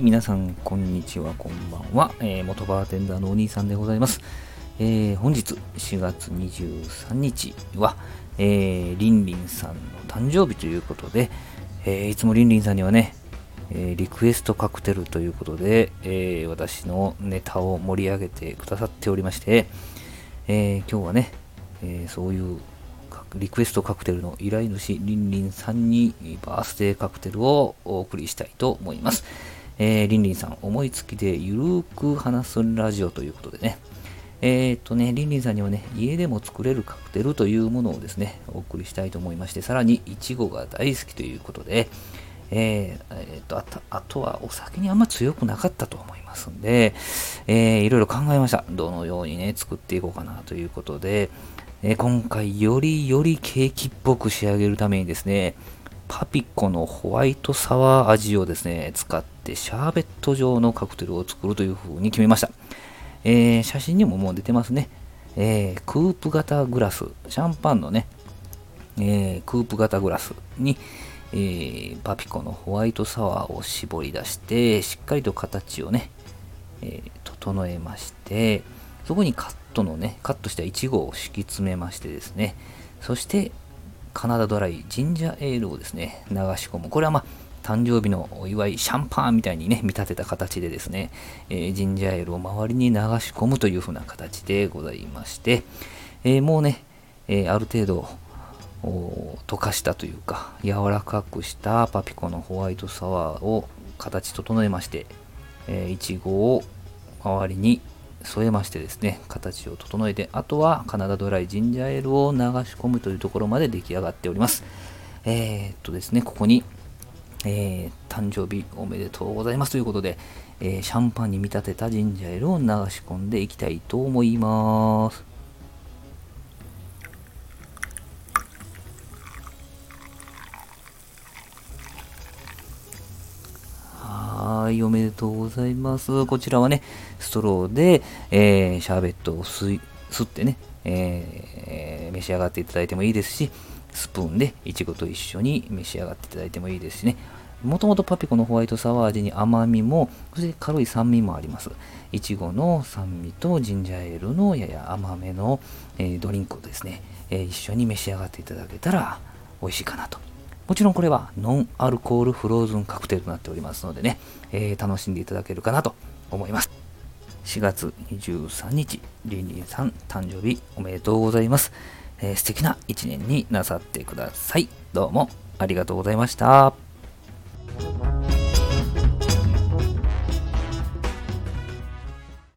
皆さん、こんにちは、こんばんは。えー、元バーテンダーのお兄さんでございます。えー、本日4月23日は、えー、リンリンさんの誕生日ということで、えー、いつもリンリンさんにはね、えー、リクエストカクテルということで、えー、私のネタを盛り上げてくださっておりまして、えー、今日はね、え、そういうリクエストカクテルの依頼主、リンリンさんにバースデーカクテルをお送りしたいと思います。えー、リンリンさん、思いつきでゆるーく話すラジオということでね、えー、っとね、リンリンさんにはね、家でも作れるカクテルというものをですね、お送りしたいと思いまして、さらに、いちごが大好きということで、えー、えー、っとあと、あとはお酒にあんま強くなかったと思いますんで、えー、いろいろ考えました。どのようにね、作っていこうかなということで、え、今回よりよりケーキっぽく仕上げるためにですね、パピコのホワイトサワー味をですね、使ってシャーベット状のカクテルを作るという風に決めました。えー、写真にももう出てますね。えー、クープ型グラス、シャンパンのね、えー、クープ型グラスに、えー、パピコのホワイトサワーを絞り出して、しっかりと形をね、えー、整えまして、そこにカットのね、カットしたイチゴを敷き詰めましてですね、そしてカナダドライジンジャーエールをですね、流し込む。これはまあ、誕生日のお祝い、シャンパンみたいにね、見立てた形でですね、えー、ジンジャーエールを周りに流し込むという風な形でございまして、えー、もうね、えー、ある程度、溶かしたというか、柔らかくしたパピコのホワイトサワーを形整えまして、えー、いちごを周りに添えましてですね、形を整えて、あとはカナダドライジンジャーエールを流し込むというところまで出来上がっております。えー、っとですね、ここに、えー、誕生日おめでとうございますということで、えー、シャンパンに見立てたジンジャーエールを流し込んでいきたいと思います。はい、おめでとうございます。こちらはね、ストローで、えー、シャーベットを吸ってね、えー、召し上がっていただいてもいいですし、スプーンでいちごと一緒に召し上がっていただいてもいいですしね。もともとパピコのホワイトサワー味に甘みも、そして軽い酸味もあります。いちごの酸味とジンジャーエールのやや甘めの、えー、ドリンクをですね、えー、一緒に召し上がっていただけたら美味しいかなともちろんこれはノンアルコールフローズンカクテルとなっておりますのでね、えー、楽しんでいただけるかなと思います。4月23日、リンリンさん誕生日おめでとうございます。えー、素敵な一年になさってください。どうもありがとうございました。